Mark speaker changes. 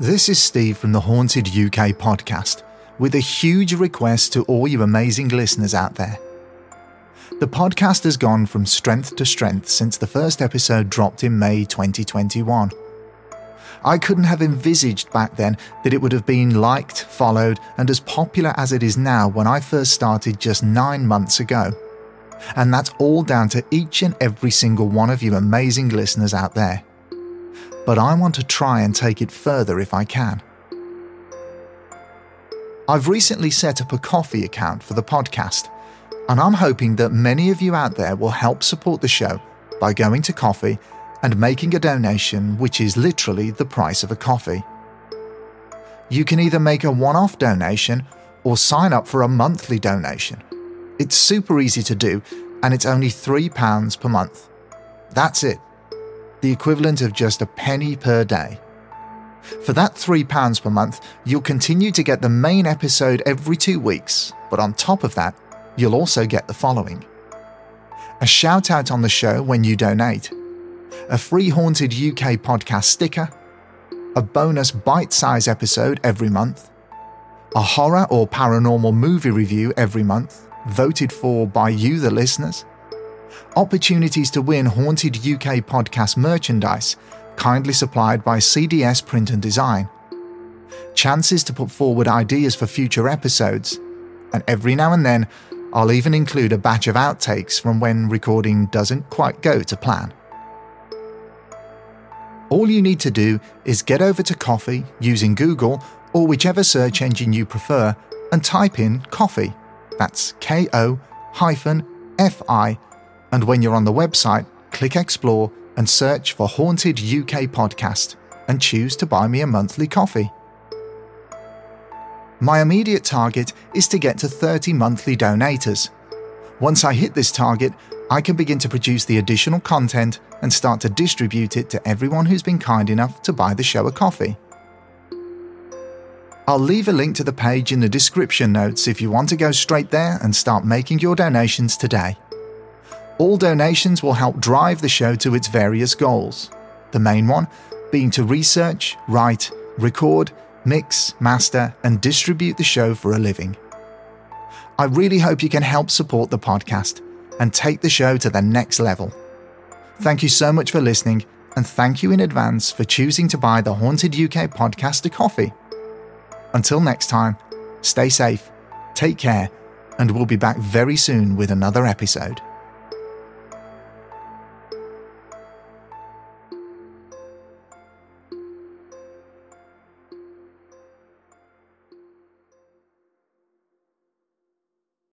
Speaker 1: This is Steve from the Haunted UK podcast with a huge request to all you amazing listeners out there. The podcast has gone from strength to strength since the first episode dropped in May 2021. I couldn't have envisaged back then that it would have been liked, followed, and as popular as it is now when I first started just nine months ago. And that's all down to each and every single one of you amazing listeners out there. But I want to try and take it further if I can. I've recently set up a Ko-fi account for the podcast, and I'm hoping that many of you out there will help support the show by going to Ko-fi and making a donation, which is literally the price of a coffee. You can either make a one off donation or sign up for a monthly donation. It's super easy to do, and it's only £3 per month. That's it, the equivalent of just a penny per day. For that £3 per month, you'll continue to get the main episode every two weeks, but on top of that, you'll also get the following. A shout out on the show when you donate. A free Haunted UK podcast sticker, a bonus bite size episode every month, a horror or paranormal movie review every month, voted for by you, the listeners, opportunities to win Haunted UK podcast merchandise, kindly supplied by CDS Print and Design, chances to put forward ideas for future episodes, and every now and then, I'll even include a batch of outtakes from when recording doesn't quite go to plan. All you need to do is get over to Ko-fi using Google or whichever search engine you prefer and type in Ko-fi. That's K O hyphen F I. And when you're on the website, click Explore and search for Haunted UK Podcast and choose to buy me a monthly coffee. My immediate target is to get to 30 monthly donators. Once I hit this target, I can begin to produce the additional content and start to distribute it to everyone who's been kind enough to buy the show a coffee. I'll leave a link to the page in the description notes if you want to go straight there and start making your donations today. All donations will help drive the show to its various goals. The main one being to research, write, record, mix, master, and distribute the show for a living. I really hope you can help support the podcast and take the show to the next level. Thank you so much for listening, and thank you in advance for choosing to buy the Haunted UK podcast a coffee. Until next time, stay safe, take care, and we'll be back very soon with another episode.